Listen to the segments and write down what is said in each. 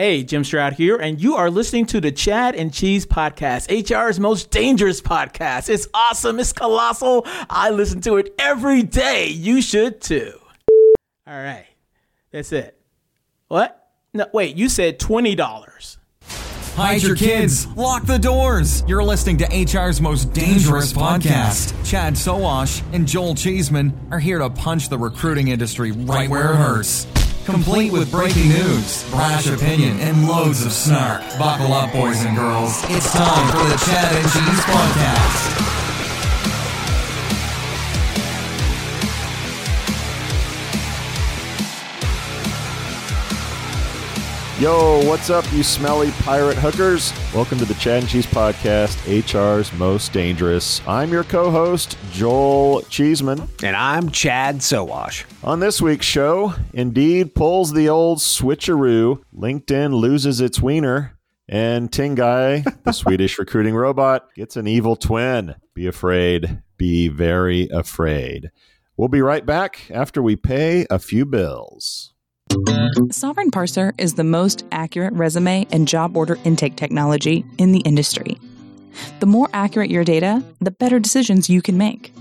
Hey, Jim Stroud here, and you are listening to the Chad and Cheese podcast, HR's most dangerous podcast. It's awesome, it's colossal. I listen to it every day. You should too. All right, that's it. What? No, wait, you said $20. Hide your kids. Lock the doors. You're listening to HR's most dangerous podcast. Chad Sowash and Joel Cheeseman are here to punch the recruiting industry right where it hurts complete with breaking news, brash opinion, and loads of snark. Buckle up, boys and girls. It's time for the Chad and Cheese Podcast. Yo, what's up, you smelly pirate hookers? Welcome to the Chad and Cheese Podcast, HR's Most Dangerous. I'm your co host, Joel Cheeseman. And I'm Chad Sowash. On this week's show, Indeed pulls the old switcheroo, LinkedIn loses its wiener, and Tengai, the Swedish recruiting robot, gets an evil twin. Be afraid. Be very afraid. We'll be right back after we pay a few bills. Sovren Parser is the most accurate resume and job order intake technology in the industry. The more accurate your data, the better decisions you can make.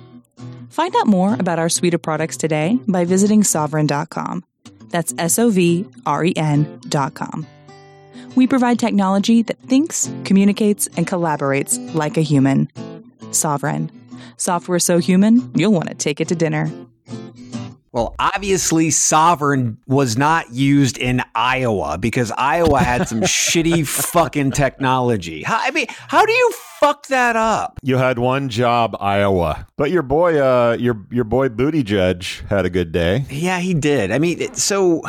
Find out more about our suite of products today by visiting sovren.com. That's S O V R E N.com. We provide technology that thinks, communicates, and collaborates like a human. Sovren. Software so human, you'll want to take it to dinner. Well, obviously, Sovren was not used in Iowa because Iowa had some shitty fucking technology. How, I mean, how do you fuck that up? You had one job, Iowa, but your boy, uh, your your boy Booty Judge had a good day. Yeah, he did. I mean, so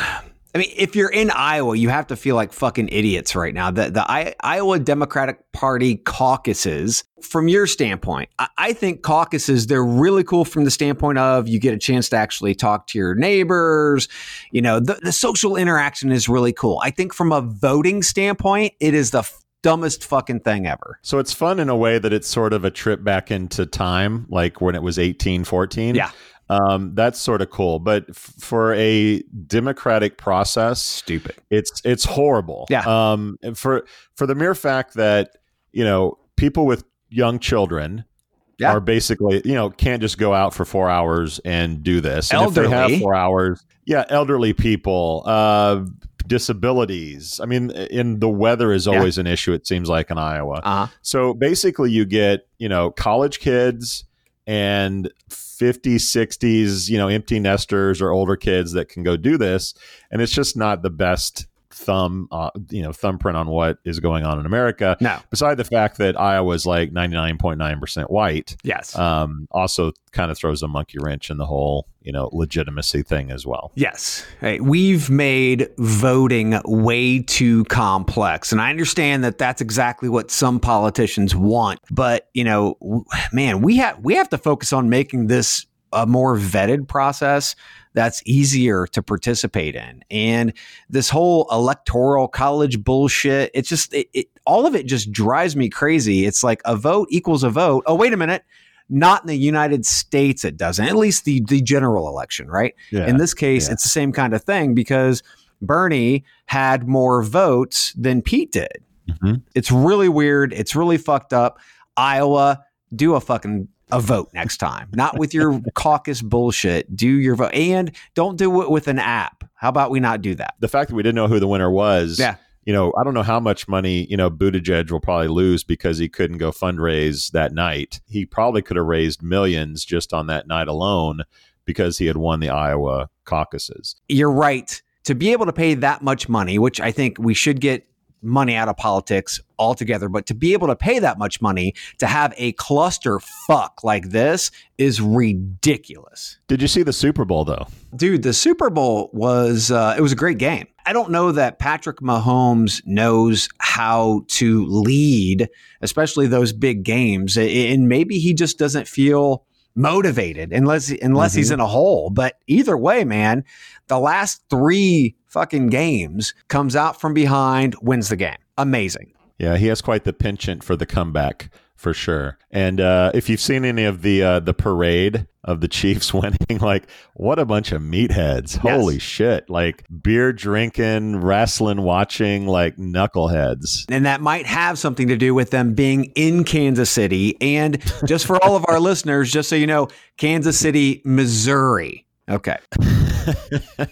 I mean, if you're in Iowa, you have to feel like fucking idiots right now. The the I, Iowa Democratic Party caucuses, from your standpoint, I, I, think caucuses they're really cool from the standpoint of you get a chance to actually talk to your neighbors. You know, the, the social interaction is really cool. I think from a voting standpoint, it is the dumbest fucking thing ever. So it's fun in a way that it's sort of a trip back into time, like when it was 1814. Yeah. Um, that's sort of cool, but f- for a democratic process, stupid. It's it's horrible. Yeah. Um, for for the mere fact that you know people with young children yeah. are basically you know can't just go out for four hours and do this. And elderly. if they have four hours, yeah, elderly people, uh, disabilities. I mean, in the weather is always yeah. an issue. It seems like in Iowa. Uh-huh. So basically, you get you know college kids and 50s 60s you know empty nesters or older kids that can go do this. And it's just not the best thumb, uh, you know, thumbprint on what is going on in America. No. Beside the fact that Iowa's like 99.9% white. Yes. Um, also kind of throws a monkey wrench in the whole, you know, legitimacy thing as well. Yes. Hey, we've made voting way too complex. And I understand that that's exactly what some politicians want. But, you know, man, we have we have to focus on making this a more vetted process that's easier to participate in. And this whole electoral college bullshit, it's just, it, it, all of it just drives me crazy. It's like a vote equals a vote. Oh, wait a minute. Not in the United States, it doesn't. At least the, the general election, right? Yeah. In this case, yeah. it's the same kind of thing because Bernie had more votes than Pete did. Mm-hmm. It's really weird. It's really fucked up. Iowa, do a fucking a vote next time, not with your caucus bullshit. Do your vote and don't do it with an app. How about we not do that? The fact that we didn't know who the winner was. Yeah. you know, I don't know how much money, you know, Buttigieg will probably lose because he couldn't go fundraise that night. He probably could have raised millions just on that night alone because he had won the Iowa caucuses. You're right. To be able to pay that much money, which I think we should get money out of politics altogether, but to be able to pay that much money to have a cluster fuck like this is ridiculous. Did you see the Super Bowl though? Dude, the Super Bowl was uh, it was a great game. I don't know that Patrick Mahomes knows how to lead, especially those big games, and maybe he just doesn't feel motivated unless unless mm-hmm. he's in a hole. But either way, man, the last three fucking games comes out from behind, wins the game. Amazing. Yeah, he has quite the penchant for the comeback for sure. And uh, if you've seen any of the uh, the parade of the Chiefs winning, like what a bunch of meatheads! Yes. Holy shit! Like beer drinking, wrestling watching, like knuckleheads. And that might have something to do with them being in Kansas City. And just for all of our listeners, just so you know, Kansas City, Missouri. Okay.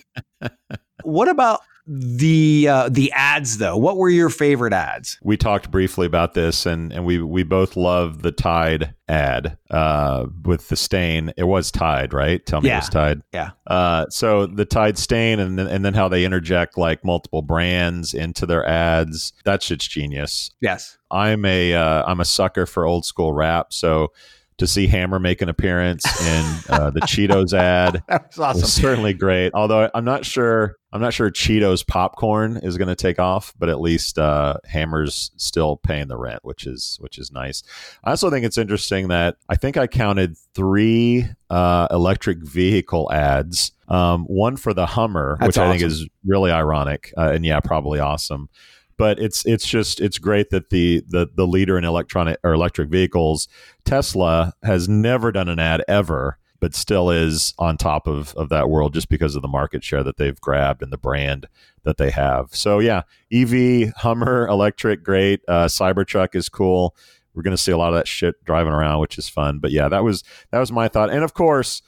what about the uh, the ads though. What were your favorite ads? We talked briefly about this and and we we both love the tide ad uh, with the stain. It was tide right? Tell me yeah. it was tide. Yeah. Uh, so the tide stain and then and then how they interject like multiple brands into their ads. That shit's genius. Yes. I'm a am uh, a sucker for old school rap so to see Hammer make an appearance in uh, the Cheetos ad. that was awesome. Was certainly great. Although I'm not sure, I'm not sure Cheetos popcorn is going to take off, but at least uh, Hammer's still paying the rent, which is which is nice. I also think it's interesting that I think I counted three uh, electric vehicle ads. Um, one for the Hummer, That's which awesome. I think is really ironic, uh, and yeah, probably awesome but it's it's just it's great that the the the leader in electronic or electric vehicles, Tesla, has never done an ad ever, but still is on top of of that world just because of the market share that they've grabbed and the brand that they have. So yeah, EV, Hummer, electric, great. Uh, Cybertruck is cool. We're going to see a lot of that shit driving around, which is fun. But yeah, that was that was my thought. And of course,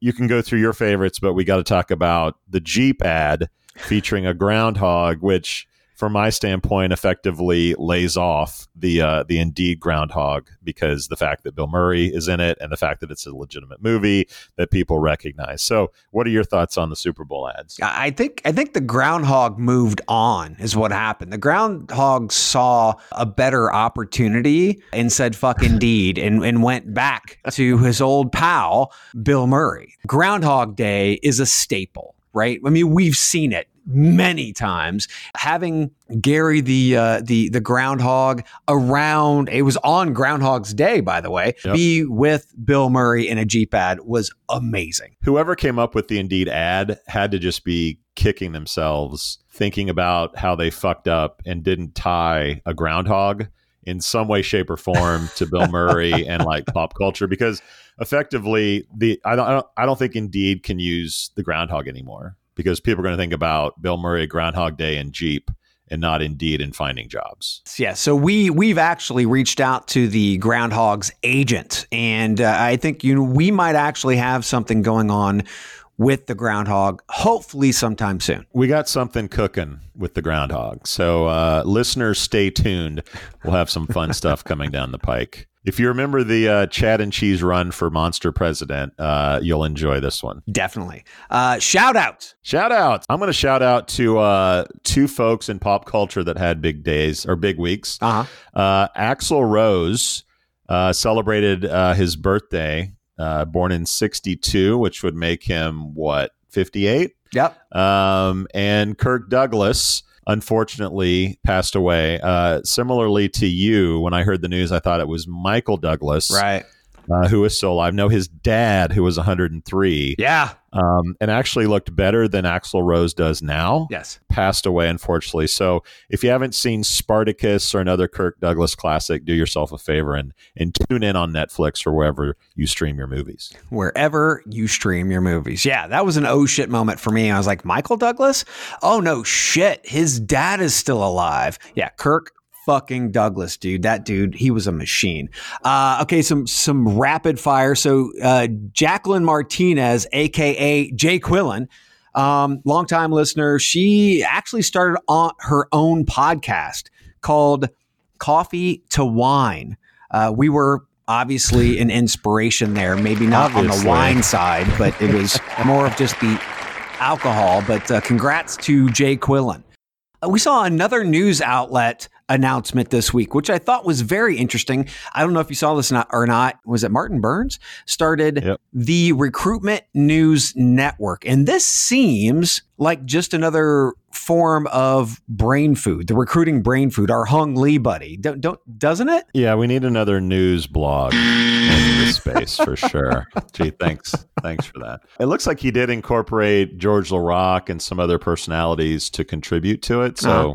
you can go through your favorites, but we got to talk about the Jeep ad featuring a groundhog, which from my standpoint, effectively lays off the uh, the Indeed groundhog because the fact that Bill Murray is in it and the fact that it's a legitimate movie that people recognize. So, what are your thoughts on the Super Bowl ads? I think I think the groundhog moved on is what happened. The groundhog saw a better opportunity and said "fuck Indeed" and and went back to his old pal Bill Murray. Groundhog Day is a staple right? I mean, we've seen it many times. Having Gary the uh, the the groundhog around it was on Groundhog's Day, by the way. Yep. Be with Bill Murray in a Jeep ad was amazing. Whoever came up with the Indeed ad had to just be kicking themselves thinking about how they fucked up and didn't tie a groundhog in some way, shape, or form to Bill Murray and like pop culture because effectively the I don't, I don't I don't think Indeed can use the groundhog anymore because people are going to think about Bill Murray, Groundhog Day, and Jeep and not indeed in finding jobs. Yeah, so we we've actually reached out to the Groundhog's agent, and uh, I think you know, we might actually have something going on with the groundhog, hopefully sometime soon. We got something cooking with the groundhog, so uh, listeners, stay tuned. We'll have some fun stuff coming down the pike. If you remember the uh, Chad and Cheese run for Monster President, uh, you'll enjoy this one. Definitely. Uh, shout out. Shout out. I'm going to shout out to uh, two folks in pop culture that had big days or big weeks. Uh-huh. Uh, Axl Rose uh, celebrated his birthday, born in 62, which would make him what, 58? Yep. Um, and Kirk Douglas unfortunately passed away. Uh, similarly to you, when I heard the news, I thought it was Michael Douglas, right, uh, who is still alive. No, his dad, who was 103, yeah, um, and actually looked better than Axl Rose does now. Yes, passed away unfortunately. So if you haven't seen Spartacus or another Kirk Douglas classic, do yourself a favor and and tune in on Netflix or wherever you stream your movies. Wherever you stream your movies, yeah, that was an oh shit moment for me. I was like, Michael Douglas, oh no shit, his dad is still alive. Yeah, Kirk fucking Douglas, dude. That dude, he was a machine. Uh, okay, some some rapid fire. So uh, Jacqueline Martinez, aka Jay Quillen, um, longtime listener. She actually started on her own podcast called Coffee to Wine. Uh, we were obviously an inspiration there, maybe not on the wine side, but it was more of just the alcohol. But uh, congrats to Jay Quillen. Uh, we saw another news outlet announcement this week, which I thought was very interesting. I don't know if you saw this or not. Was it Martin Burns started Yep. the Recruitment News Network, and this seems like just another form of brain food, the recruiting brain food, our Hung Lee buddy. Don't, don't doesn't it? Yeah, we need another news blog in this space for sure. Gee, thanks. Thanks for that. It looks like he did incorporate George LaRocque and some other personalities to contribute to it. So, Uh-huh.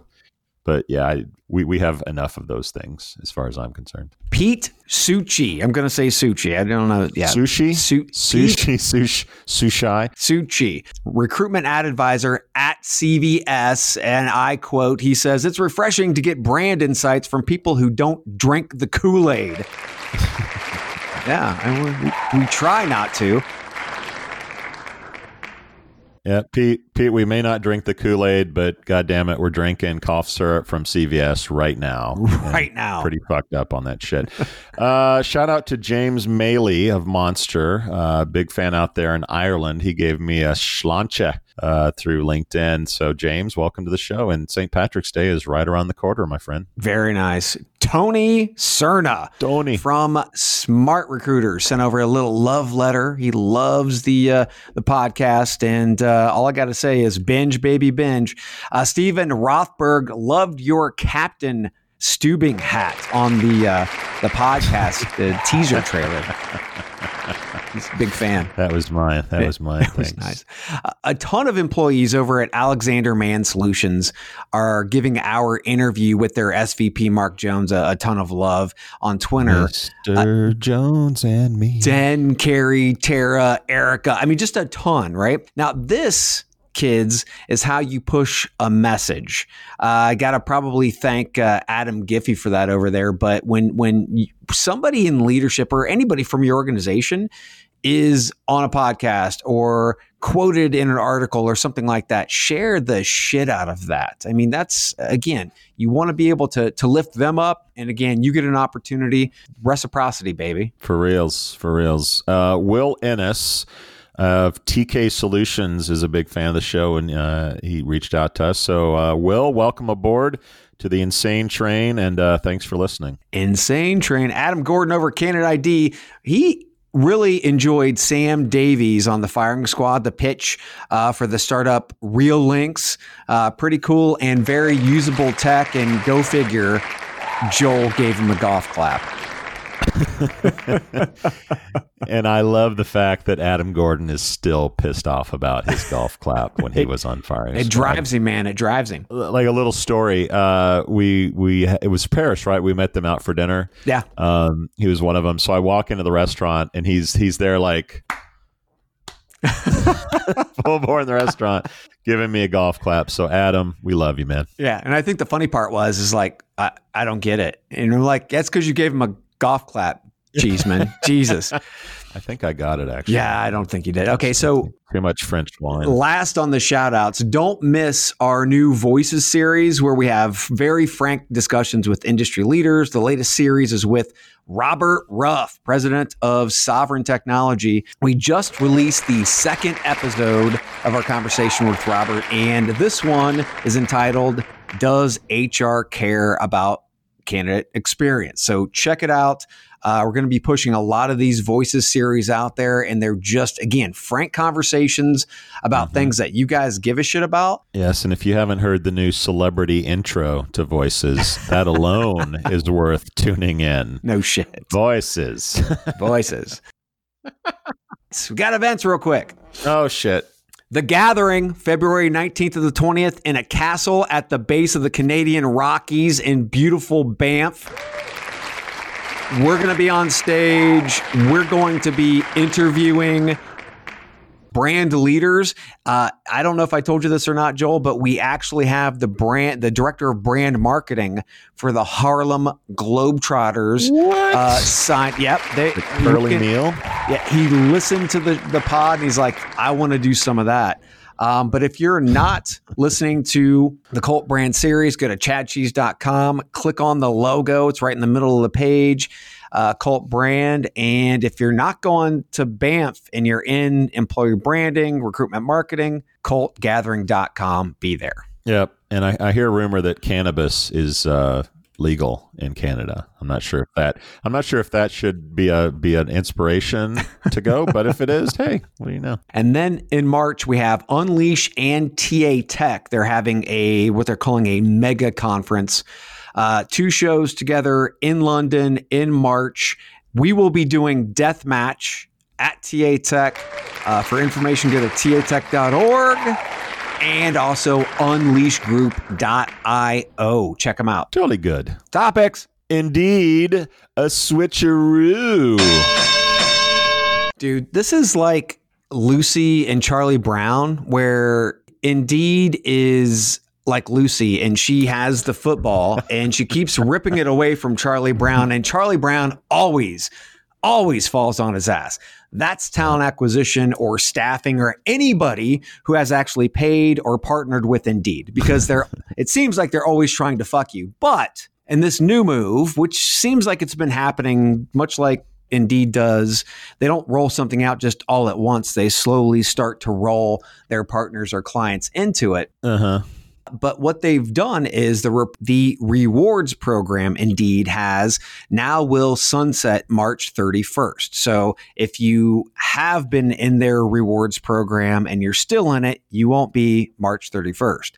But yeah, I, we, we have enough of those things as far as I'm concerned. Pete Suchi. I'm going to say Suchi. I don't know. Yeah, Sushi? Su- Sushi, sushi, sushi. Suchi, recruitment ad advisor at CVS. And I quote, he says, It's refreshing to get brand insights from people who don't drink the Kool Aid. yeah, and we, we try not to. Yeah, Pete. Pete, we may not drink the Kool Aid, but God damn it, we're drinking cough syrup from CVS right now. Right now. pretty fucked up on that shit. uh, shout out to James Maley of Monster, uh, big fan out there in Ireland. He gave me a schlanche uh, through LinkedIn. So, James, welcome to the show. And St. Patrick's Day is right around the corner, my friend. Very nice. Tony Cerna. Tony. from Smart Recruiter sent over a little love letter. He loves the uh, the podcast, and uh, all I got to say is binge, baby, binge. Uh, Steven Rothberg loved your Captain Stubing hat on the uh, the podcast, the teaser trailer. He's a big fan. That was my That was my That was nice. A- ton of employees over at Alexander Mann Solutions are giving our interview with their SVP Mark Jones a, a ton of love on Twitter. Mr. Uh, Jones and me. Den, Carrie, Tara, Erica. I mean, just a ton, right? Now, this, kids, is how you push a message. Uh, I got to probably thank uh, Adam Giffey for that over there. But when when somebody in leadership or anybody from your organization is on a podcast or quoted in an article or something like that, share the shit out of that. I mean, that's again, you want to be able to to lift them up, and again, you get an opportunity, reciprocity, baby. For reals, for reals. Uh, Will Ennis of TK Solutions is a big fan of the show, and uh, he reached out to us. So, uh, Will, welcome aboard to the Insane Train, and uh, thanks for listening. Insane Train. Adam Gordon over Candidate ID. He really enjoyed Sam Davies on the firing squad, the pitch uh, for the startup Real Links. Uh, pretty cool and very usable tech. And go figure, Joel gave him a golf clap. and I love the fact that Adam Gordon is still pissed off about his golf clap when he was on fire. It drives him, man. It drives him. like a little story. Uh, we we it was Paris, right? We met them out for dinner. Yeah. Um, he was one of them. So I walk into the restaurant and he's he's there like full bore in the restaurant, giving me a golf clap. So Adam, we love you, man. Yeah. And I think the funny part was, is like, I, I don't get it. And I'm like, that's because you gave him a golf clap, Cheeseman. Jesus. I think I got it actually. Yeah, I don't think you did. Okay. So pretty much French wine. Last on the shout outs, don't miss our new Voices series where we have very frank discussions with industry leaders. The latest series is with Robert Ruff, president of Sovren Technology. We just released the second episode of our conversation with Robert, and this one is entitled Does HR Care About Candidate Experience? So check it out. Uh, we're going to be pushing a lot of these voices series out there, and they're just, again, frank conversations about things that you guys give a shit about. Yes, and if you haven't heard the new celebrity intro to Voices, that alone is worth tuning in. No shit. Voices. Voices. so we got events real quick. oh shit. The Gathering, February 19th to the 20th, in a castle at the base of the Canadian Rockies in beautiful Banff. We're going to be on stage. We're going to be interviewing brand leaders. Uh, I don't know if I told you this or not, Joel, but we actually have the brand, the director of brand marketing for the Harlem Globetrotters. What? Uh, signed. Yep. They, Curly you can- Neal. yeah, he listened to the, the pod and he's like, I want to do some of that. Um, but if you're not listening to the Cult Brand series, go to chadcheese.com, click on the logo. It's right in the middle of the page, uh, Cult Brand. And if you're not going to Banff and you're in employee branding, recruitment marketing, cultgathering.com, be there. Yep. And I, I hear a rumor that cannabis is uh, legal in Canada. I'm not sure if that I'm not sure if that should be a be an inspiration to go, but if it is, hey, what do you know? And then in March we have Unleash and TA Tech. They're having a what they're calling a mega conference. Uh, two shows together in London in March. We will be doing Deathmatch at TA Tech. Uh, for information, go to tatech.org and also unleashgroup.io. Check them out. Totally good. Topics. Indeed, a switcheroo. Dude, this is like Lucy and Charlie Brown, where Indeed is like Lucy and she has the football and she keeps ripping it away from Charlie Brown, and Charlie Brown always, always falls on his ass. That's talent acquisition or staffing or anybody who has actually paid or partnered with Indeed because they're it seems like they're always trying to fuck you. But in this new move, which seems like it's been happening much like Indeed does, they don't roll something out just all at once. They slowly start to roll their partners or clients into it. Uh huh. But what they've done is the re- the rewards program Indeed has now will sunset March 31st. So if you have been in their rewards program and you're still in it, you won't be March 31st.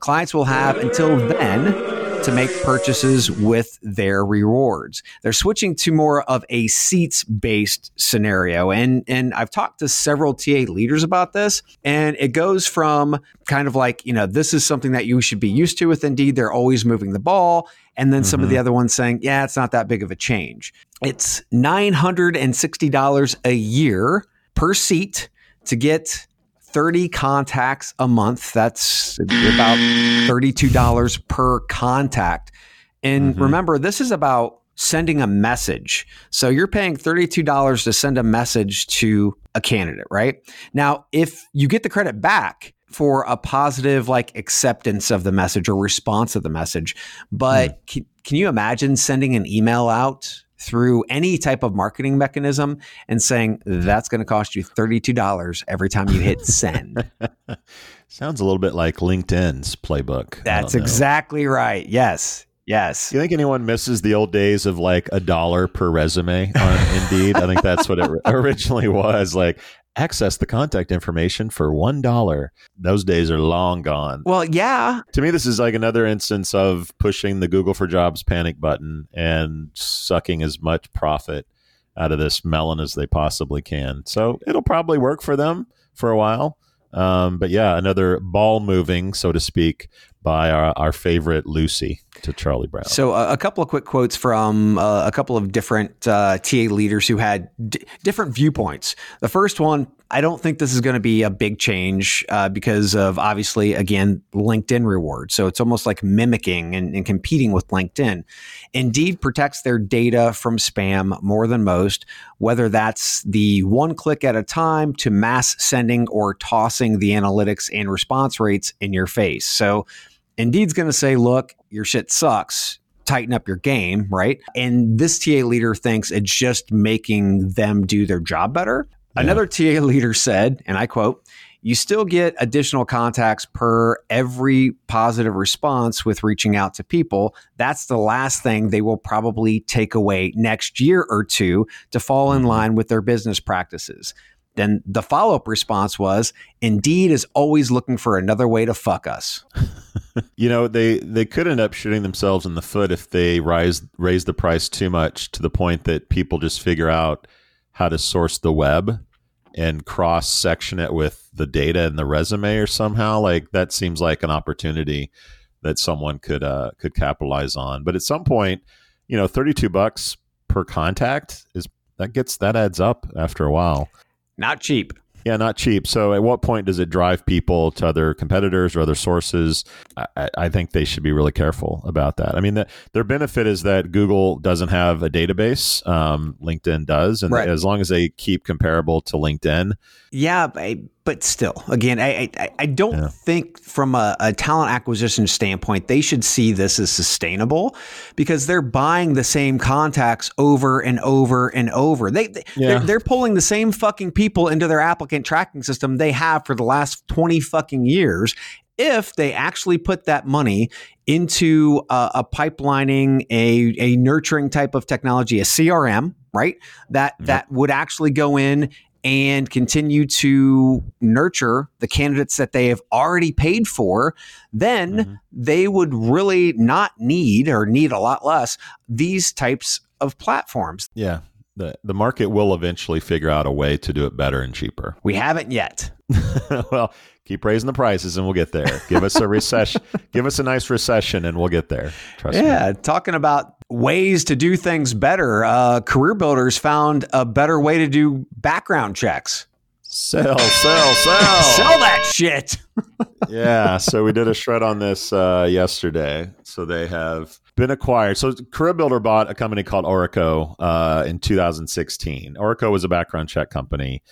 Clients will have until then to make purchases with their rewards. They're switching to more of a seats based scenario. And, and I've talked to several TA leaders about this, and it goes from kind of like, you know, this is something that you should be used to with Indeed. They're always moving the ball. And then some of the mm-hmm. other ones saying, yeah, it's not that big of a change. It's $960 a year per seat to get 30 contacts a month. That's about $32 per contact. And mm-hmm. remember, this is about sending a message. So you're paying $32 to send a message to a candidate, right? Now, if you get the credit back for a positive like acceptance of the message or response of the message, but hmm. can, can you imagine sending an email out through any type of marketing mechanism and saying that's going to cost you $32 every time you hit send? Sounds a little bit like LinkedIn's playbook. That's exactly right. Yes. Yes. Do you think anyone misses the old days of like a dollar per resume on Indeed? I think that's what it originally was. Like, access the contact information for one dollar. Those days are long gone. Well, yeah. To me, this is like another instance of pushing the Google for Jobs panic button and sucking as much profit out of this melon as they possibly can. So it'll probably work for them for a while. Um, but yeah, another ball moving, so to speak, by our, our favorite Lucy to Charlie Brown. So, uh, a couple of quick quotes from uh, a couple of different uh, TA leaders who had d- different viewpoints. The first one, I don't think this is going to be a big change uh, because of obviously, again, LinkedIn rewards. So, it's almost like mimicking and, and competing with LinkedIn. Indeed protects their data from spam more than most, whether that's the one click at a time to mass sending or tossing the analytics and response rates in your face. So, Indeed's going to say, look, your shit sucks. Tighten up your game, right? And this TA leader thinks it's just making them do their job better. Another TA leader said, and I quote, you still get additional contacts per every positive response with reaching out to people. That's the last thing they will probably take away next year or two to fall in mm-hmm. line with their business practices. Then the follow up response was Indeed is always looking for another way to fuck us. You know, they they could end up shooting themselves in the foot if they rise raise the price too much to the point that people just figure out how to source the web and cross section it with the data and the resume or somehow like that seems like an opportunity that someone could uh could capitalize on. But at some point, you know, 32 bucks per contact is that gets that adds up after a while. Not cheap. Yeah, not cheap. So, at what point does it drive people to other competitors or other sources? I, I think they should be really careful about that. I mean, the, their benefit is that Google doesn't have a database, um, LinkedIn does, and Right. as long as they keep comparable to LinkedIn, Yeah, but still, again, I I, I don't yeah. think from a, a, talent acquisition standpoint they should see this as sustainable because they're buying the same contacts over and over and over. They, they yeah. they're, they're, pulling the same fucking people into their applicant tracking system they have for the last twenty fucking years. If they actually put that money into a, a pipelining, a, a nurturing type of technology, a CRM, right? That yep. that would actually go in and continue to nurture the candidates that they have already paid for, then mm-hmm. they would really not need or need a lot less these types of platforms. Yeah. The, the market will eventually figure out a way to do it better and cheaper. We haven't yet. well, keep raising the prices and we'll get there. Give us a recession. give us a nice recession and we'll get there. Trust yeah, me. Yeah, talking about ways to do things better. Uh, career builders found a better way to do background checks. Sell, sell, sell. sell that shit. yeah. So we did a shred on this uh, yesterday. So they have been acquired. So Career Builder bought a company called Aurico uh, in 2016. Aurico was a background check company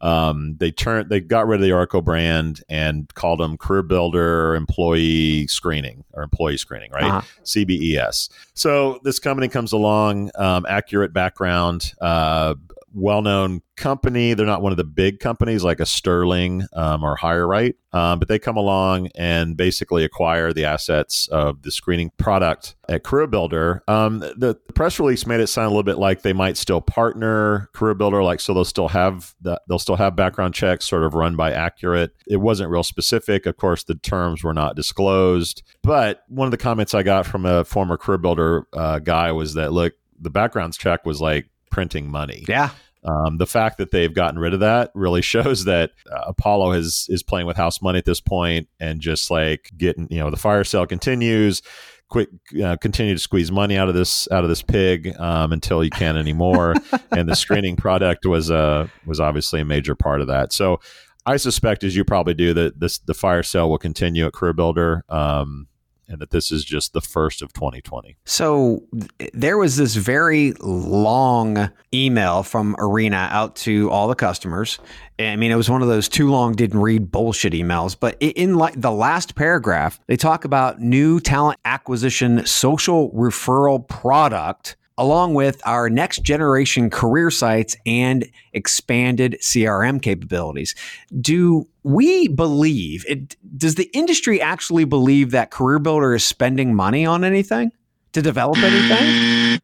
um, they turned they got rid of the Aurico brand and called them Career Builder Employee Screening or Employee Screening, right? Uh-huh. CBES. So this company comes along, um, accurate background, uh, well known company. They're not one of the big companies like a Sterling um, or HireRight, um, but they come along and basically acquire the assets of the screening product at Career Builder. Um, the, the, press release made it sound a little bit like they might still partner Career Builder, like so they'll still have the, they'll still have background checks sort of run by Accurate. It wasn't real specific. Of course, the terms were not disclosed. But one of the comments I got from a former Career Builder uh, guy was that look, the backgrounds check was like printing money. Yeah. Um, the fact that they've gotten rid of that really shows that uh, Apollo is is playing with house money at this point and just like getting you know the fire sale continues. Quick, uh, continue to squeeze money out of this out of this pig um, until you can't anymore. and the screening product was uh, was obviously a major part of that. So I suspect, as you probably do, that this the fire sale will continue at Career Builder. Um, and that this is just the first of 2020. So there was this very long email from Irina out to all the customers. I mean, it was one of those too long didn't read bullshit emails, but in like the last paragraph, they talk about new talent acquisition social referral product along with our next generation career sites and expanded CRM capabilities. Do we believe it? Does the industry actually believe that Career Builder is spending money on anything to develop anything?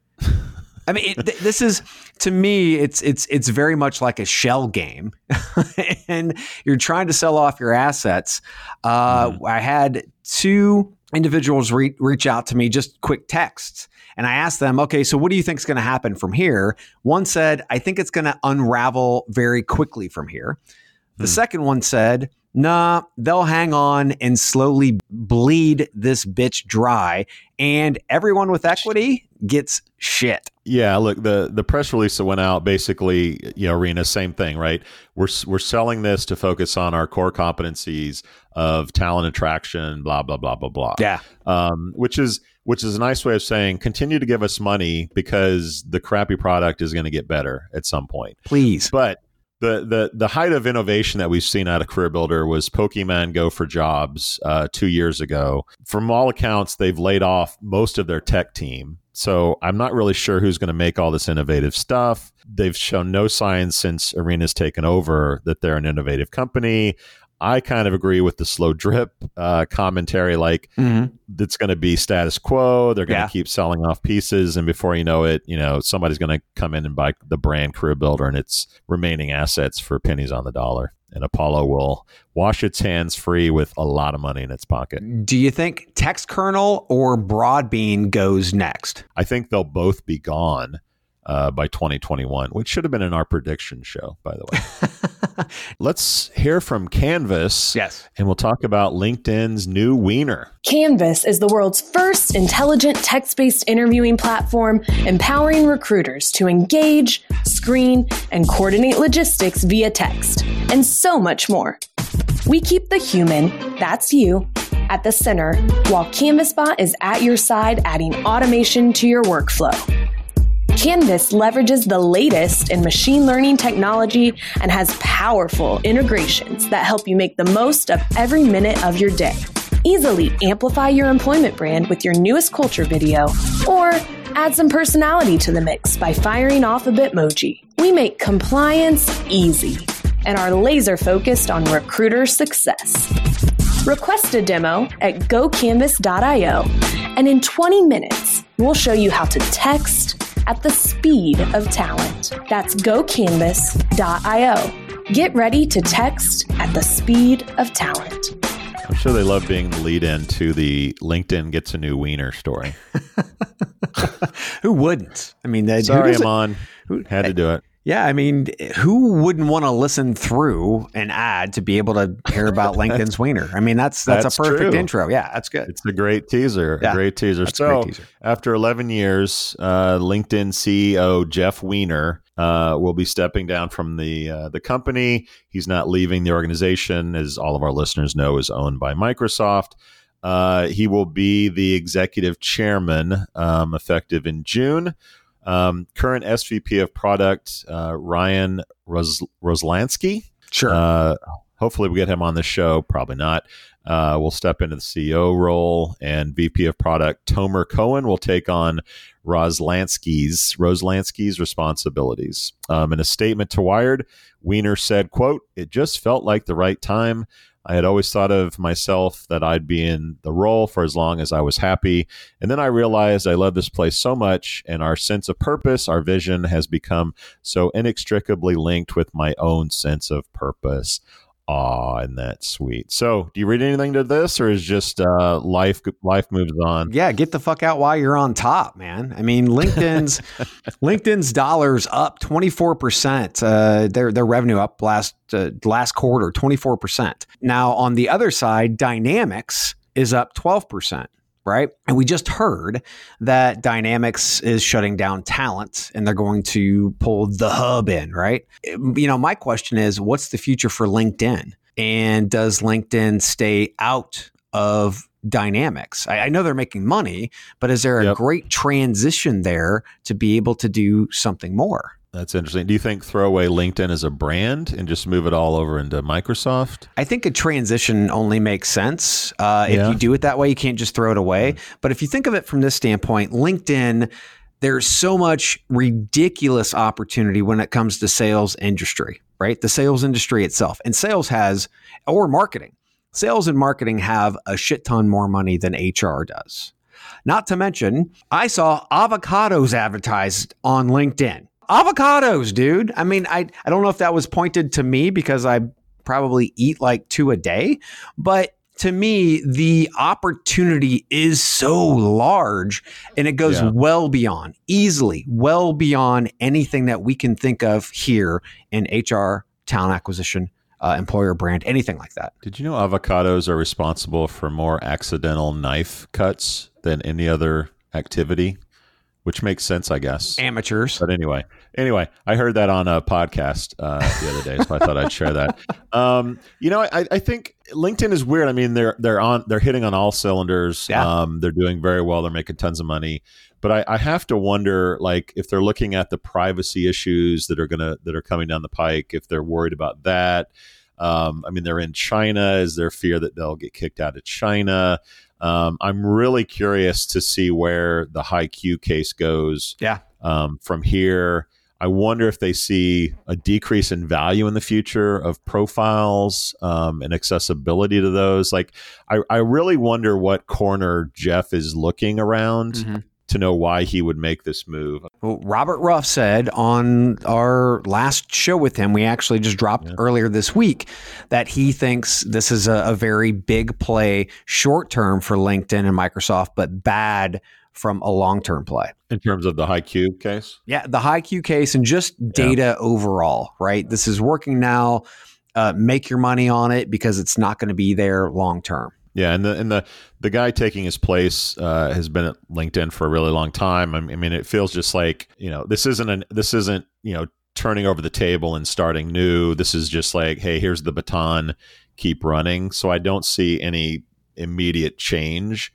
I mean, it, this is to me, it's it's it's very much like a shell game, and you're trying to sell off your assets. Uh, mm. I had two individuals re- reach out to me, just quick texts, and I asked them, okay, so what do you think is going to happen from here? One said, I think it's going to unravel very quickly from here. The hmm. second one said, nah, they'll hang on and slowly bleed this bitch dry, and everyone with equity gets shit. Yeah, look, the the press release that went out basically, you know, Irina, same thing, right? We're we're selling this to focus on our core competencies of talent attraction, blah blah blah blah blah. Yeah, um, which is which is a nice way of saying continue to give us money because the crappy product is going to get better at some point. Please, but the the the height of innovation that we've seen out of Career Builder was Pokemon Go for Jobs uh, two years ago. From all accounts, they've laid off most of their tech team. So I'm not really sure who's going to make all this innovative stuff. They've shown no signs since Irina's taken over that they're an innovative company. I kind of agree with the slow drip uh, commentary. Like mm-hmm. it's going to be status quo. They're going to yeah. keep selling off pieces, and before you know it, you know somebody's going to come in and buy the brand Career Builder and its remaining assets for pennies on the dollar. And Apollo will wash its hands free with a lot of money in its pocket. Do you think Textkernel or Broadbean goes next? I think they'll both be gone uh, by 2021, which should have been in our prediction show, by the way. Let's hear from Canvas. Yes. And we'll talk about LinkedIn's new Wiener. Canvas is the world's first intelligent text based interviewing platform, empowering recruiters to engage, screen, and coordinate logistics via text, and so much more. We keep the human, that's you, at the center, while CanvasBot is at your side, adding automation to your workflow. Canvas leverages the latest in machine learning technology and has powerful integrations that help you make the most of every minute of your day. Easily amplify your employment brand with your newest culture video or add some personality to the mix by firing off a Bitmoji. We make compliance easy and are laser focused on recruiter success. Request a demo at gocanvas.io, and in 20 minutes, we'll show you how to text at the speed of talent. That's gocanvas.io. Get ready to text at the speed of talent. I'm sure they love being the lead in to the LinkedIn gets a new wiener story. Who wouldn't? I mean, that, Sorry, who doesn't- Amon. Had to do it. Yeah, I mean, who wouldn't want to listen through an ad to be able to hear about LinkedIn's wiener? I mean, that's that's, That's a perfect true. intro. Yeah, that's good. It's a great teaser. Yeah, a great teaser. so, great teaser. after 11 years, uh, LinkedIn CEO Jeff Weiner uh, will be stepping down from the uh, the company. He's not leaving the organization, as all of our listeners know, is owned by Microsoft. Uh, he will be the executive chairman um, effective in June. Um, current SVP of product uh, Ryan Ros- Roslansky Sure. uh, hopefully, we get him on the show. Probably not. Uh, we'll step into the CEO role, and VP of Product Tomer Cohen will take on Roslansky's Roslansky's responsibilities. Um, in a statement to Wired, Weiner said, "quote It just felt like the right time." I had always thought of myself that I'd be in the role for as long as I was happy. And then I realized I love this place so much, and our sense of purpose, our vision has become so inextricably linked with my own sense of purpose. Aw, and that's sweet. So, do you read anything to this, or is just uh, life life moves on? yeah, get the fuck out while you're on top, man. I mean, LinkedIn's LinkedIn's dollars up 24%. Uh, their their revenue up last uh, last quarter 24%. Now, on the other side, Dynamics is up 12%. Right. And we just heard that Dynamics is shutting down talent and they're going to pull the hub in. Right. Um, you know, my question is what's the future for LinkedIn? And does LinkedIn stay out of Dynamics? I, I know they're making money, but is there a Yep. great transition there to be able to do something more? That's interesting. Do you think throw away LinkedIn as a brand and just move it all over into Microsoft? I think a transition only makes sense. Uh, if Yeah. you do it that way, you can't just throw it away. But if you think of it from this standpoint, LinkedIn, there's so much ridiculous opportunity when it comes to sales industry, right? The sales industry itself. And sales has, or marketing, sales and marketing have a shit ton more money than HR does. Not to mention, I saw avocados advertised on LinkedIn. Avocados, dude. I mean, I, I don't know if that was pointed to me because I probably eat like two a day, but to me, the opportunity is so large and it goes Yeah. well beyond, easily, well beyond anything that we can think of here in HR, talent acquisition, uh, employer brand, anything like that. Did you know avocados are responsible for more accidental knife cuts than any other activity? Which makes sense, I guess. Amateurs. But anyway, anyway, I heard that on a podcast uh, the other day, so I thought I'd share that. Um, you know, I, I think LinkedIn is weird. I mean, they're they're on they're hitting on all cylinders. Yeah. Um, they're doing very well. They're making tons of money. But I, I have to wonder, like, if they're looking at the privacy issues that are gonna that are coming down the pike, if they're worried about that. Um, I mean, they're in China. Is there fear that they'll get kicked out of China? Um, I'm really curious to see where the hiQ case goes Yeah. um, from here. I wonder if they see a decrease in value in the future of profiles um, and accessibility to those. Like, I, I really wonder what corner Jeff is looking around Mhm. To know why he would make this move. Well, Robert Ruff said on our last show with him, we actually just dropped earlier this week, that he thinks this is a, a very big play short term for LinkedIn and Microsoft, but bad from a long term play. In terms of the hiQ case, Yeah, the hiQ case and just data overall, right? This is working now. Uh, make your money on it because it's not going to be there long term. Yeah, and the and the the guy taking his place uh, has been at LinkedIn for a really long time. I mean, it feels just like you know this isn't an this isn't you know turning over the table and starting new. This is just like, hey, here's the baton, keep running. So I don't see any immediate change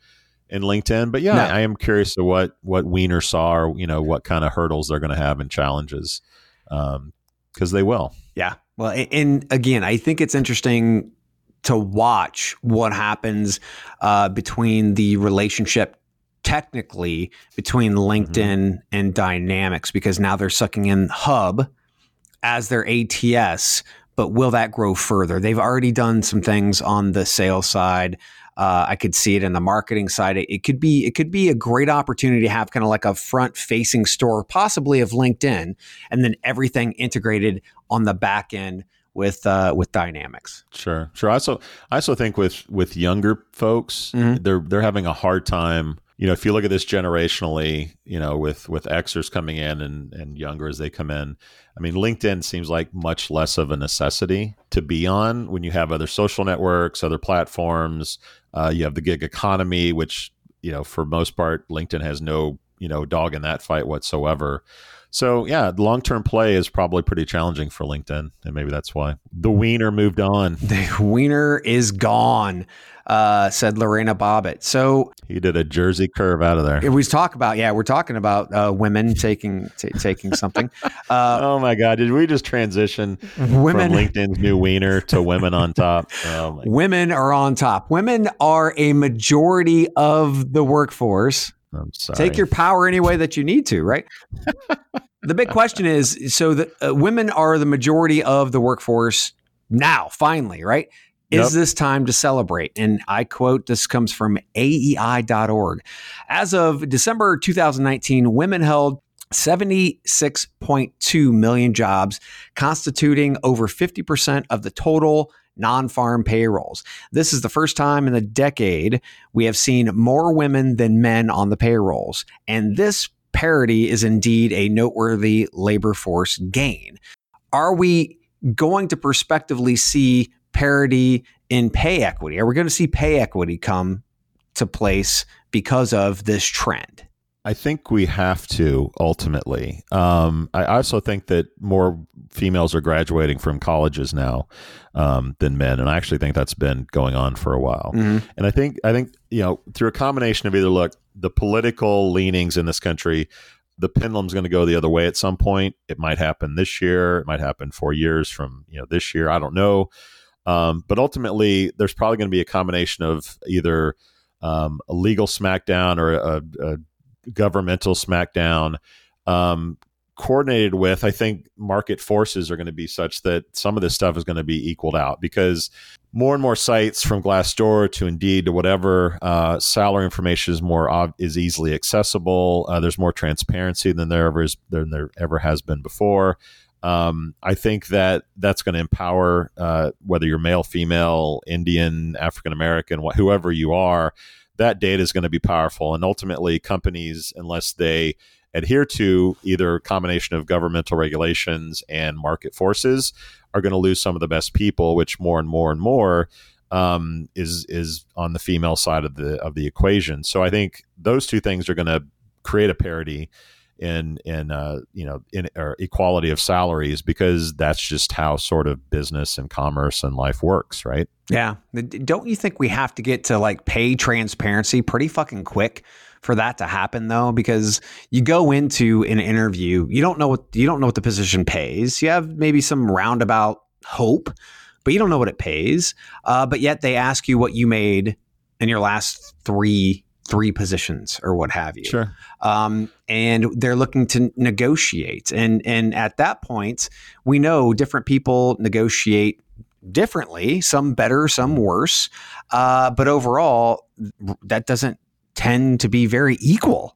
in LinkedIn. But yeah, No. I am curious to what what Wiener saw, or you know, what kind of hurdles they're going to have and challenges, because they will. Yeah. Well, and again, I think it's interesting to watch what happens uh, between the relationship technically between LinkedIn and Dynamics because now they're sucking in Hub as their ATS. But will that grow further? They've already done some things on the sales side. Uh, I could see it in the marketing side. It, it could be it could be a great opportunity to have kind of like a front facing store, possibly of LinkedIn, and then everything integrated on the back end with uh, with Dynamics. Sure, sure. I also, I also think with with younger folks, Mhm. they're they're having a hard time. You know, if you look at this generationally, you know, with with Xers coming in and and younger as they come in, I mean, LinkedIn seems like much less of a necessity to be on when you have other social networks, other platforms. Uh, you have the gig economy, which you know, for most part, LinkedIn has no you know dog in that fight whatsoever. So yeah, the long term play is probably pretty challenging for LinkedIn, and maybe that's why the wiener moved on. The wiener is gone, uh, said Lorena Bobbitt. So He did a Jersey curve out of there. we talk about yeah, we're talking about uh, women taking ta taking something. Uh, Oh my God! Did we just transition women from LinkedIn's new wiener to women on top? Oh women are on top. Women are a majority of the workforce. I'm sorry. Take your power any way that you need to, right? the big question is so that uh, women are the majority of the workforce now, finally, right? Is Yep. this time to celebrate? And I quote this comes from AEI.org. As of December 2019, women held 76.2 million jobs, constituting over 50% of the total non farm payrolls. This is the first time in a decade we have seen more women than men on the payrolls. And this parity is indeed a noteworthy labor force gain. Are we going to prospectively see parity in pay equity? Are we going to see pay equity come to place because of this trend? I think we have to ultimately. Um, I also think that more females are graduating from colleges now um, than men, and I actually think that's been going on for a while. Mhm. And I think I think you know through a combination of either look the political leanings in this country, the pendulum's going to go the other way at some point. It might happen this year. It might happen four years from you know this year. I don't know. Um, but ultimately, there's probably going to be a combination of either um, a legal smackdown or a, a governmental smackdown um, coordinated with i think market forces are going to be such that some of this stuff is going to be equaled out because more and more sites from glassdoor to indeed to whatever uh, salary information is more ob- is easily accessible uh, there's more transparency than there ever is than there ever has been before um, I think that that's going to empower uh, whether you're male, female, Indian, African American, wh- whoever you are. That data is going to be powerful, and ultimately, companies, unless they adhere to either a combination of governmental regulations and market forces, are going to lose some of the best people. Which more and more and more um, is is on the female side of the of the equation. So I think those two things are going to create a parity in in uh, you know in or equality of salaries because that's just how sort of business and commerce and life works, right? Yeah. Don't you think we have to get to like pay transparency pretty fucking quick for that to happen though? Because you go into an interview, you don't know what you don't know what the position pays. You have maybe some roundabout hope, but you don't know what it pays. Uh, but yet they ask you what you made in your last three three positions or what have you Sure. um, and they're looking to negotiate. And and at that point, we know different people negotiate differently, some better, some worse. Uh, but overall, that doesn't tend to be very equal.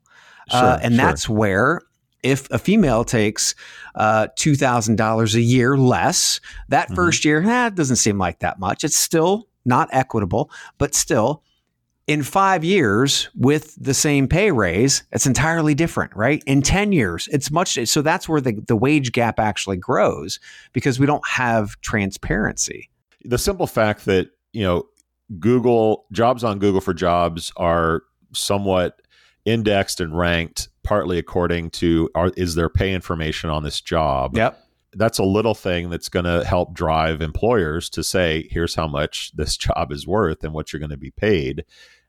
uh, and sure. that's where. If a female takes uh, two thousand dollars a year less, that Mhm. first year, eh, doesn't seem like that much. It's still not equitable, but still, in five years with the same pay raise, it's entirely different, right? In 10 years, it's much so that's where the, the wage gap actually grows because we don't have transparency. the simple fact that you know Google jobs on Google for jobs are somewhat indexed and ranked partly according to are, is there pay information on this job Yep. That's a little thing that's going to help drive employers to say here's how much this job is worth and what you're going to be paid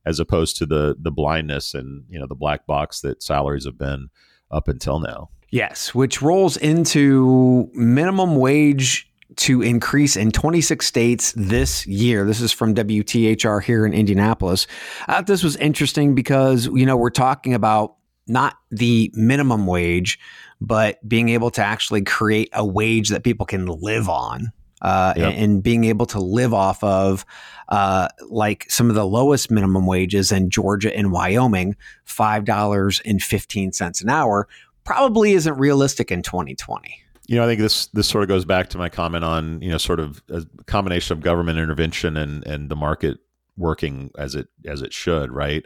as opposed to the the blindness and you know the black box that salaries have been up until now. Yes, which rolls into minimum wage to increase in 26 states this year. This is from WTHR here in Indianapolis. Thought this was interesting because, you know, we're talking about not the minimum wage, but being able to actually create a wage that people can live on. Uh, yep. and, and, being able to live off of uh, like some of the lowest minimum wages in Georgia and Wyoming, $5.15 an hour, probably isn't realistic in 2020 you know, I think this this sort of goes back to my comment on you know sort of a combination of government intervention and and the market working as it as it should, right?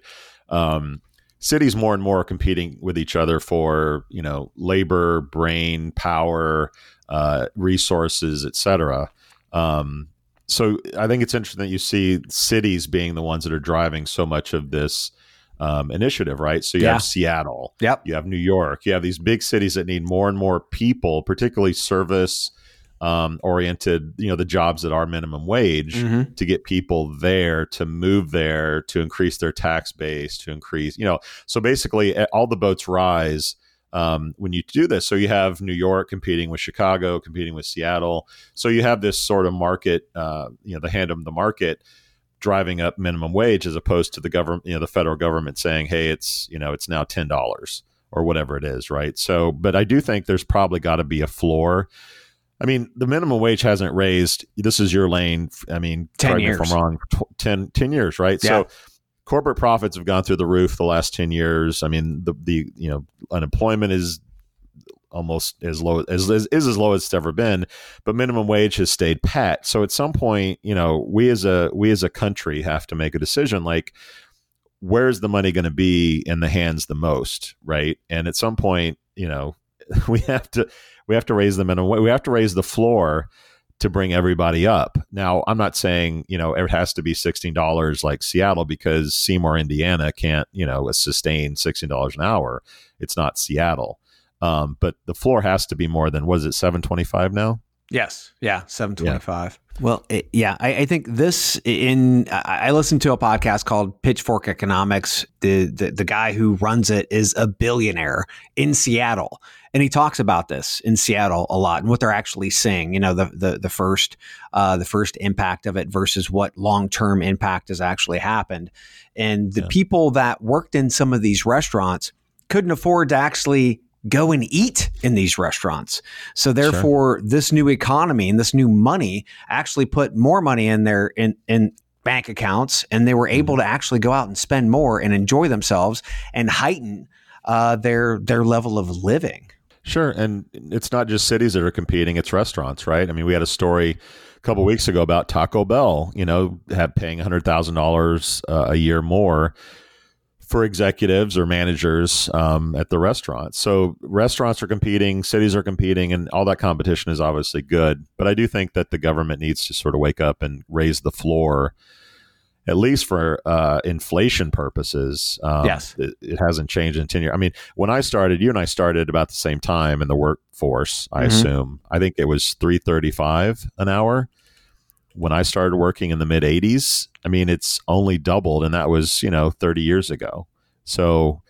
Um, cities more and more are competing with each other for you know labor, brain power, uh, resources, etc. Um, so I think it's interesting that you see cities being the ones that are driving so much of this um, initiative, right? So you yeah. have Seattle, yep. you have New York, you have these big cities that need more and more people, particularly service um, oriented, you know, the jobs that are minimum wage mm-hmm. to get people there, to move there, to increase their tax base, to increase, you know, so basically all the boats rise um, when you do this. So you have New York competing with Chicago, competing with Seattle. So you have this sort of market, uh, you know, the hand of the market driving up minimum wage as opposed to the government, you know, the federal government saying, "Hey, it's you know, it's now ten dollars or whatever it is," right? So, but I do think there's probably got to be a floor. I mean, the minimum wage hasn't raised. This is your lane. I mean, 10 years. if I'm wrong, 10, 10 years, right? Yeah. So corporate profits have gone through the roof the last 10 years. I mean, the, the, you know, unemployment is almost as low as, as is as low as it's ever been but minimum wage has stayed pat so at some point you know we as a we as a country have to make a decision like where's the money going to be in the hands the most right and at some point you know we have to we have to raise the minimum we have to raise the floor to bring everybody up. Now, I'm not saying, you know, it has to be $16 like Seattle because Seymour, Indiana can't, you know, sustain $16 an hour. It's not Seattle. Um, but the floor has to be more than was it seven twenty five now? Yes, yeah, seven twenty five. Yeah. Well, it, yeah, I, I, think this in I listened to a podcast called Pitchfork Economics. The, the the guy who runs it is a billionaire in Seattle, and he talks about this in Seattle a lot and what they're actually seeing. You know, the the the first uh, the first impact of it versus what long term impact has actually happened, and the yeah. people that worked in some of these restaurants couldn't afford to actually go and eat in these restaurants. So therefore, sure. this new economy and this new money actually put more money in their in in bank accounts, and they were able mm-hmm. to actually go out and spend more and enjoy themselves and heighten uh, their their level of living. Sure, and it's not just cities that are competing; it's restaurants, right? I mean, we had a story a couple weeks ago about Taco Bell. You know, have paying hundred thousand uh, dollars a year more for executives or managers um, at the restaurant. So restaurants are competing, cities are competing, and all that competition is obviously good. But I do think that the government needs to sort of wake up and raise the floor, at least for uh, inflation purposes. Um, yes, it, it, hasn't changed in ten years. I mean, when I started, you and I started about the same time in the workforce. I mm-hmm. assume. I think it was three thirty-five an hour when I started working in the mid 80s, I mean, it's only doubled, and that was, you know, 30 years ago. So,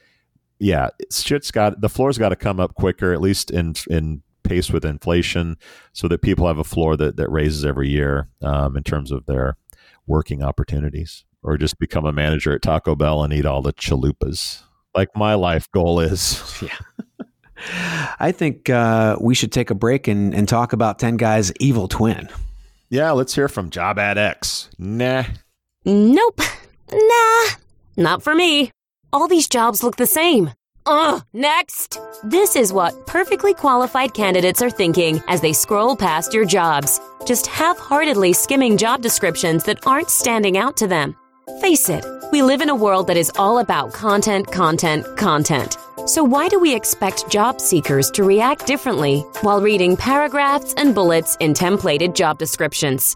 yeah, shit's got the floor's got to come up quicker, at least in in pace with inflation, so that people have a floor that that raises every year um, in terms of their working opportunities, or just become a manager at Taco Bell and eat all the chalupas, like my life goal is. Yeah. I think uh, we should take a break and, and talk about Tengai's evil twin. Yeah, let's hear from Job Ad X. Nah. Nope. Nah. Not for me. All these jobs look the same. Ugh, next! This is what perfectly qualified candidates are thinking as they scroll past your jobs, just half heartedly skimming job descriptions that aren't standing out to them. Face it, we live in a world that is all about content, content, content. So, why do we expect job seekers to react differently while reading paragraphs and bullets in templated job descriptions?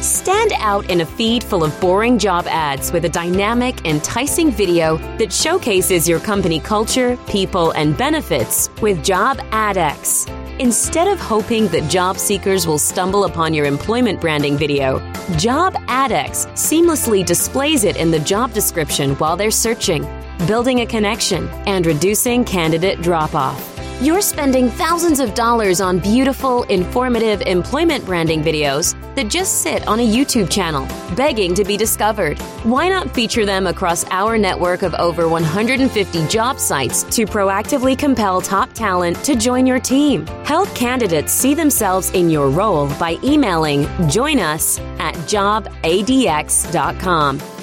Stand out in a feed full of boring job ads with a dynamic, enticing video that showcases your company culture, people, and benefits with Job AdX. Instead of hoping that job seekers will stumble upon your employment branding video, Job AdX seamlessly displays it in the job description while they're searching, building a connection and reducing candidate drop off. You're spending thousands of dollars on beautiful, informative employment branding videos that just sit on a YouTube channel, begging to be discovered. Why not feature them across our network of over 150 job sites to proactively compel top talent to join your team? Help candidates see themselves in your role by emailing join us at jobadx.com.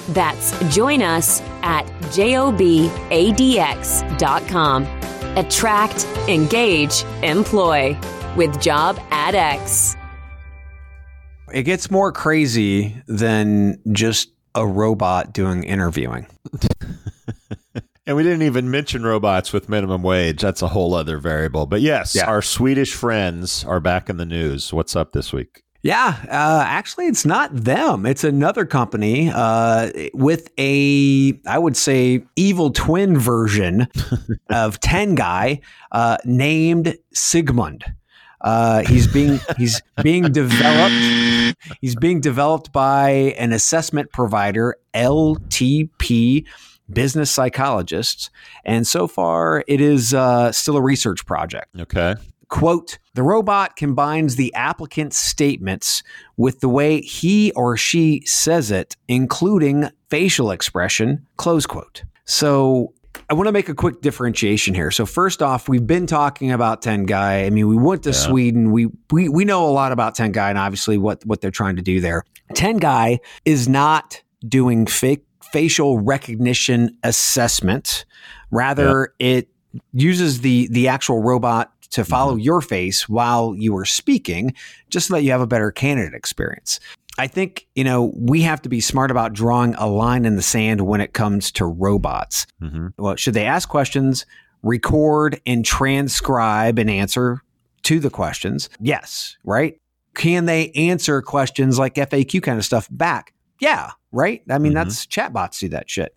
That's join us at jobadx.com. Attract, engage, employ with Job AdX. It gets more crazy than just a robot doing interviewing. And we didn't even mention robots with minimum wage. That's a whole other variable. But yes, Yeah. our Swedish friends are back in the news. What's up this week? Yeah, uh, actually, it's not them. It's another company uh, with a, I would say, evil twin version of Tengai uh, named Sigmund. Uh, he's being he's being developed. He's being developed by an assessment provider, LTP Business Psychologists, and so far it is uh, still a research project Okay. quote the robot combines the applicant's statements with the way he or she says it including facial expression close quote. So i want to make a quick differentiation here. So first off we've been talking about tengai i mean we went to sweden. We, we we know a lot about tengai and obviously what what they're trying to do there. Tengai is not doing fake facial recognition assessment. Rather it uses the the actual robot to follow your face while you were speaking just so that you have a better candidate experience. I think, you know, we have to be smart about drawing a line in the sand when it comes to robots. Mhm. Well, should they ask questions, record and transcribe an answer to the questions? Yes, right? Can they answer questions like FAQ kind of stuff back? Yeah, right? I mean, Mhm. that's chatbots do that shit.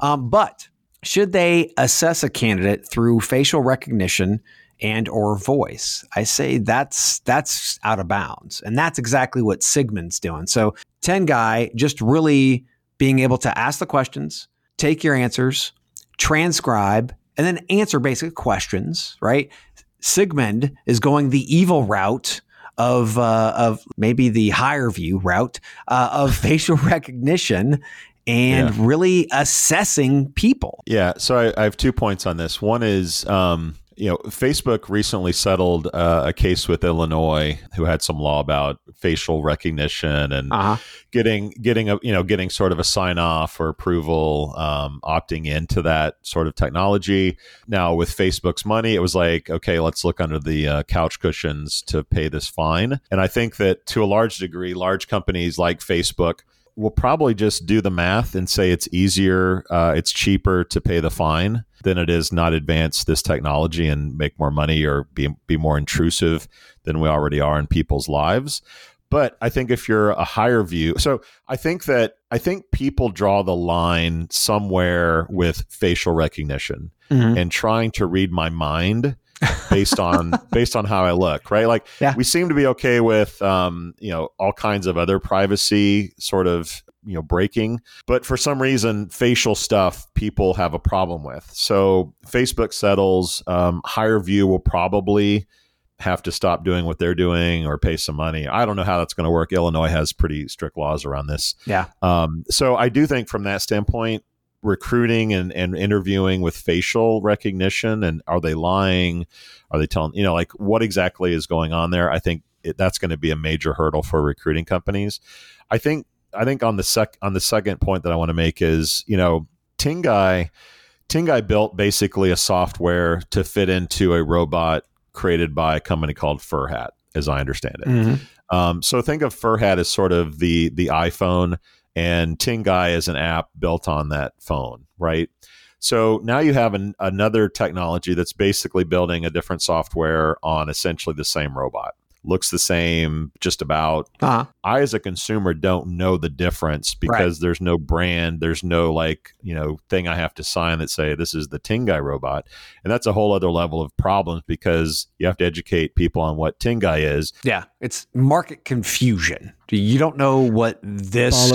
Um, but should they assess a candidate through facial recognition and or voice. I say that's that's out of bounds. And that's exactly what sigmund's doing. So Tengai just really being able to ask the questions take your answers transcribe and then answer basic questions right? Sigmund is going the evil route of uh, of maybe the HireVue route uh, of facial recognition and really assessing people. Yeah. So I, I have two points on this. One is, um, you know, Facebook recently settled uh, a case with Illinois, who had some law about facial recognition and uh-huh getting getting a you know getting sort of a sign off or approval, um, opting into that sort of technology. Now with Facebook's money, it was like, okay, let's look under the uh, couch cushions to pay this fine. And I think that to a large degree, large companies like Facebook will probably just do the math and say it's easier, uh, it's cheaper to pay the fine than it is not advance this technology and make more money or be be more intrusive than we already are in people's lives. But I think if you're a HireVue, so I think that I think people draw the line somewhere with facial recognition Mhm. and trying to read my mind based on based on how I look, right? Like Yeah. we seem to be okay with um, you know, all kinds of other privacy sort of you know breaking but for some reason facial stuff people have a problem with so facebook settles um, HireVue will probably have to stop doing what they're doing or pay some money i don't know how that's going to work illinois has pretty strict laws around this yeah um, so I do think from that standpoint, recruiting and, and interviewing with facial recognition and are they lying? Are they telling, you know, like what exactly is going on there? I think it, that's going to be a major hurdle for recruiting companies. I think, I think on the sec, on the second point that I want to make is, you know, Tengai, Tengai built basically a software to fit into a robot created by a company called Furhat, as I understand it. Mhm. Um, so think of Furhat as sort of the the iPhone, and Tengai is an app built on that phone, right? So now you have an, another technology that's basically building a different software on essentially the same robot. Looks the same, just about. Uh-huh. I, as a consumer, don't know the difference because there's no brand, there's no like, you know, thing I have to sign that say this is the Tengai robot. And that's a whole other level of problems because you have to educate people on what Tengai is. Yeah, it's market confusion. You don't know what this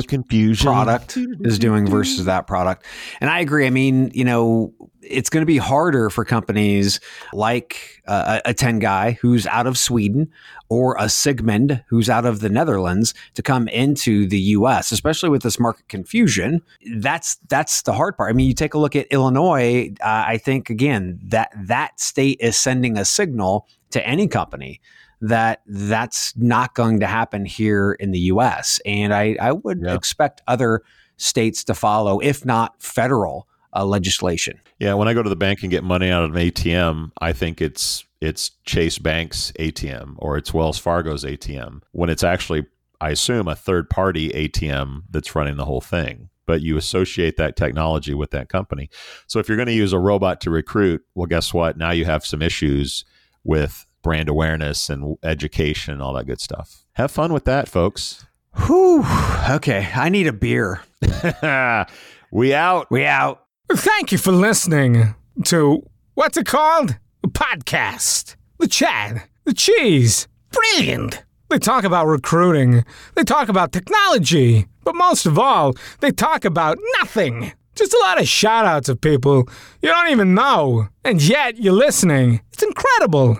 product is doing versus that product. And I agree. I mean, you know, it's going to be harder for companies like uh, a Tengai who's out of Sweden or a Sigmund who's out of the Netherlands to come into the US, especially with this market confusion. That's that's the hard part. I mean, you take a look at Illinois, uh, I think again that that state is sending a signal to any company that that's not going to happen here in the US. And I, I would Yeah. expect other states to follow, if not federal uh, legislation. Yeah, when I go to the bank and get money out of an ATM, I think it's it's Chase Bank's ATM or it's Wells Fargo's ATM when it's actually I assume a third party ATM that's running the whole thing. But you associate that technology with that company. So if you're going to use a robot to recruit, well guess what? Now you have some issues with brand awareness and education and all that good stuff. Have fun with that, folks. Whew. Okay. I need a beer. we out. We out. Thank you for listening to what's it called? A podcast. The Chad. The cheese. Brilliant. They talk about recruiting. They talk about technology. But most of all, they talk about nothing. Just a lot of shout outs of people you don't even know. And yet you're listening. It's incredible.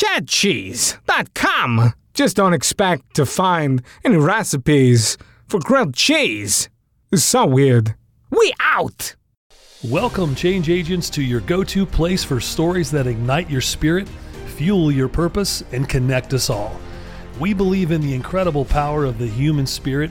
www.chadcheese.com. Just don't expect to find any recipes for grilled cheese. It's so weird. We out! Welcome, change agents, to your go to place for stories that ignite your spirit, fuel your purpose, and connect us all. We believe in the incredible power of the human spirit,